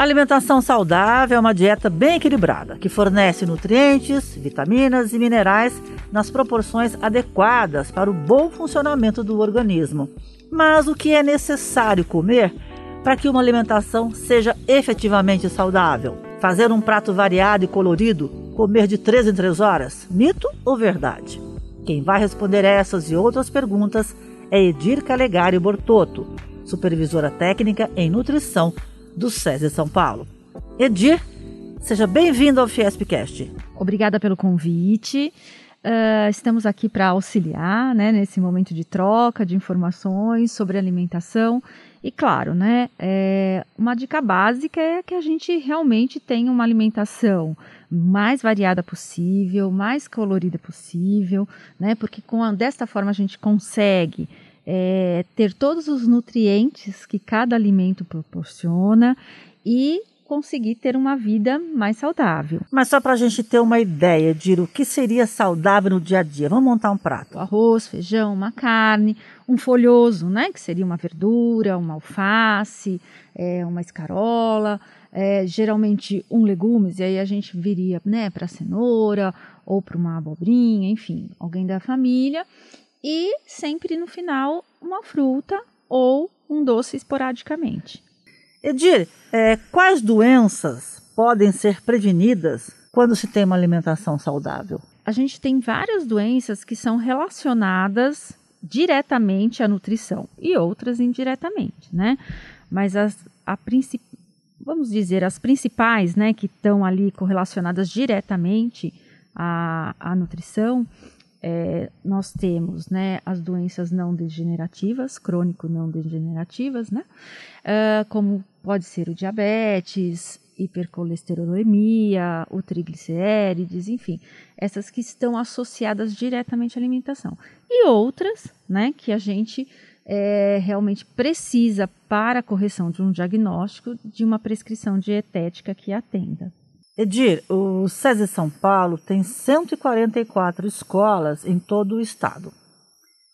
Alimentação saudável é uma dieta bem equilibrada, que fornece nutrientes, vitaminas e minerais nas proporções adequadas para o bom funcionamento do organismo. Mas o que é necessário comer para que uma alimentação seja efetivamente saudável? Fazer um prato variado e colorido, comer de 3 em 3 horas, mito ou verdade? Quem vai responder essas e outras perguntas é Edir Calegari Bortoto, supervisora técnica em nutrição do SESI São Paulo. Edir, seja bem-vindo ao Fiespcast. Obrigada pelo convite. Uh, estamos aqui para auxiliar né, nesse momento de troca de informações sobre alimentação. E claro, né, é, uma dica básica é que a gente realmente tenha uma alimentação mais variada possível, mais colorida possível, né, porque com, desta forma a gente consegue é, ter todos os nutrientes que cada alimento proporciona e conseguir ter uma vida mais saudável. Mas só para a gente ter uma ideia de o que seria saudável no dia a dia, vamos montar um prato. Arroz, feijão, uma carne, um folhoso, né, que seria uma verdura, uma alface, é, uma escarola, é, geralmente um legumes, e aí a gente viria né, para cenoura ou para uma abobrinha, enfim, alguém da família e sempre no final uma fruta ou um doce esporadicamente. Edir, é, quais doenças podem ser prevenidas quando se tem uma alimentação saudável? A gente tem várias doenças que são relacionadas diretamente à nutrição e outras indiretamente, né? Mas as, a vamos dizer, as principais, né, que estão ali correlacionadas diretamente à, à nutrição é, nós temos né, as doenças não degenerativas, crônico não degenerativas, né, uh, como pode ser o diabetes, hipercolesterolemia, o triglicérides, enfim, essas que estão associadas diretamente à alimentação. E outras, né, que a gente é, realmente precisa para a correção de um diagnóstico de uma prescrição dietética que atenda. Edir, o SESI São Paulo tem 144 escolas em todo o estado.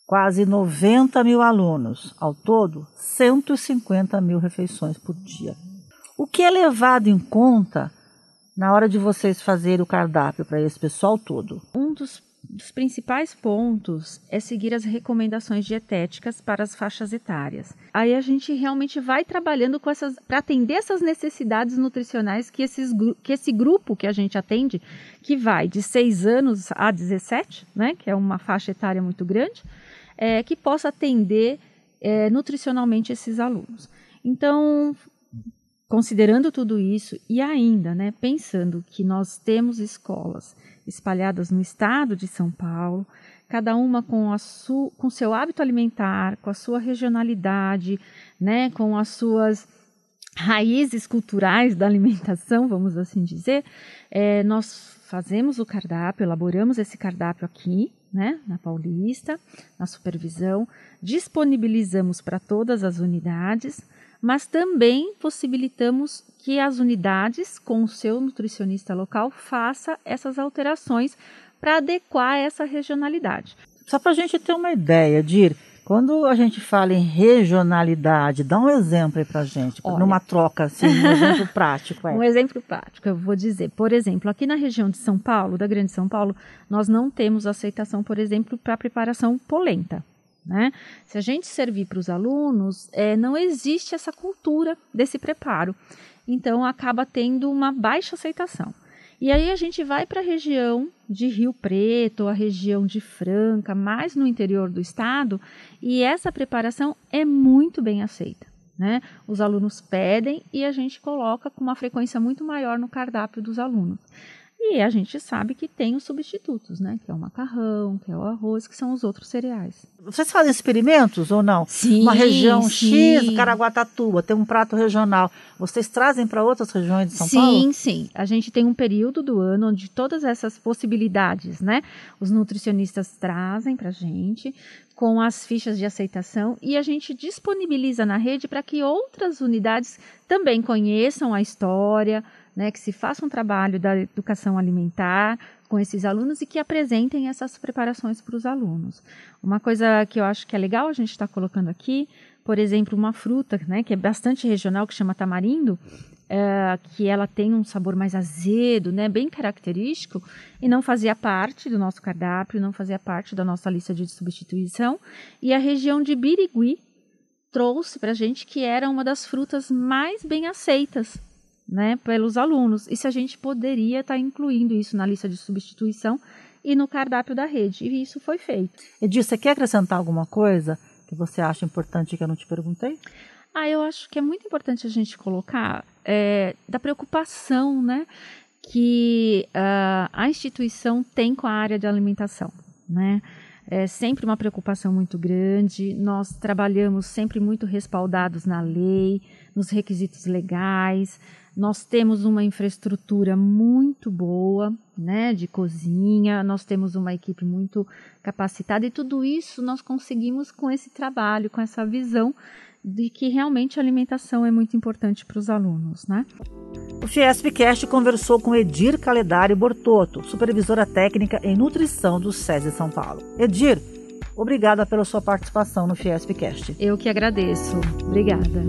Quase 90 mil alunos, ao todo 150 mil refeições por dia. O que é levado em conta na hora de vocês fazerem o cardápio para esse pessoal todo? Um dos dos principais pontos é seguir as recomendações dietéticas para as faixas etárias. Aí a gente realmente vai trabalhando com essas para atender essas necessidades nutricionais que, esses, que esse grupo que a gente atende, que vai de 6 anos a 17, né, que é uma faixa etária muito grande, é, que possa atender é, nutricionalmente esses alunos. Então, considerando tudo isso e ainda, né, pensando que nós temos escolas espalhadas no estado de São Paulo, cada uma com a su, com seu hábito alimentar, com a sua regionalidade, né, com as suas raízes culturais da alimentação, vamos assim dizer, é, nós fazemos o cardápio, elaboramos esse cardápio aqui, né, na Paulista, na supervisão, disponibilizamos para todas as unidades, mas também possibilitamos que as unidades, com o seu nutricionista local, faça essas alterações para adequar essa regionalidade. Só para a gente ter uma ideia, Dir, quando a gente fala em regionalidade, dá um exemplo aí para a gente, Olha, numa troca, assim, um exemplo prático. É. Um exemplo prático, eu vou dizer. Por exemplo, aqui na região de São Paulo, da Grande São Paulo, nós não temos aceitação, por exemplo, para preparação polenta. Né? Se a gente servir para os alunos, é, não existe essa cultura desse preparo então acaba tendo uma baixa aceitação. E aí a gente vai para a região de Rio Preto, a região de Franca, mais no interior do estado, e essa preparação é muito bem aceita. Né? Os alunos pedem e a gente coloca com uma frequência muito maior no cardápio dos alunos. E a gente sabe que tem os substitutos, né? Que é o macarrão, que é o arroz, que são os outros cereais. Vocês fazem experimentos ou não? Sim. Uma região sim. X, Caraguatatuba, tem um prato regional. Vocês trazem para outras regiões de São sim, Paulo? Sim, sim. A gente tem um período do ano onde todas essas possibilidades, né? Os nutricionistas trazem para a gente com as fichas de aceitação e a gente disponibiliza na rede para que outras unidades também conheçam a história, né, que se faça um trabalho da educação alimentar com esses alunos e que apresentem essas preparações para os alunos. Uma coisa que eu acho que é legal a gente estar tá colocando aqui, por exemplo, uma fruta, né, que é bastante regional, que chama tamarindo, é, que ela tem um sabor mais azedo, né, bem característico, e não fazia parte do nosso cardápio, não fazia parte da nossa lista de substituição. E a região de Birigui trouxe para a gente que era uma das frutas mais bem aceitas né, pelos alunos. E se a gente poderia estar tá incluindo isso na lista de substituição e no cardápio da rede. E isso foi feito. Edir, você quer acrescentar alguma coisa que você acha importante que eu não te perguntei? Ah, eu acho que é muito importante a gente colocar é, da preocupação, né, que uh, a instituição tem com a área de alimentação, né? É sempre uma preocupação muito grande. Nós trabalhamos sempre muito respaldados na lei, nos requisitos legais. Nós temos uma infraestrutura muito boa, né, de cozinha, nós temos uma equipe muito capacitada e tudo isso nós conseguimos com esse trabalho, com essa visão de que realmente a alimentação é muito importante para os alunos, né? O Fiespcast conversou com Edir Caledari Bortotto, supervisora técnica em nutrição do SESI São Paulo. Edir, obrigada pela sua participação no Fiespcast. Eu que agradeço. Obrigada.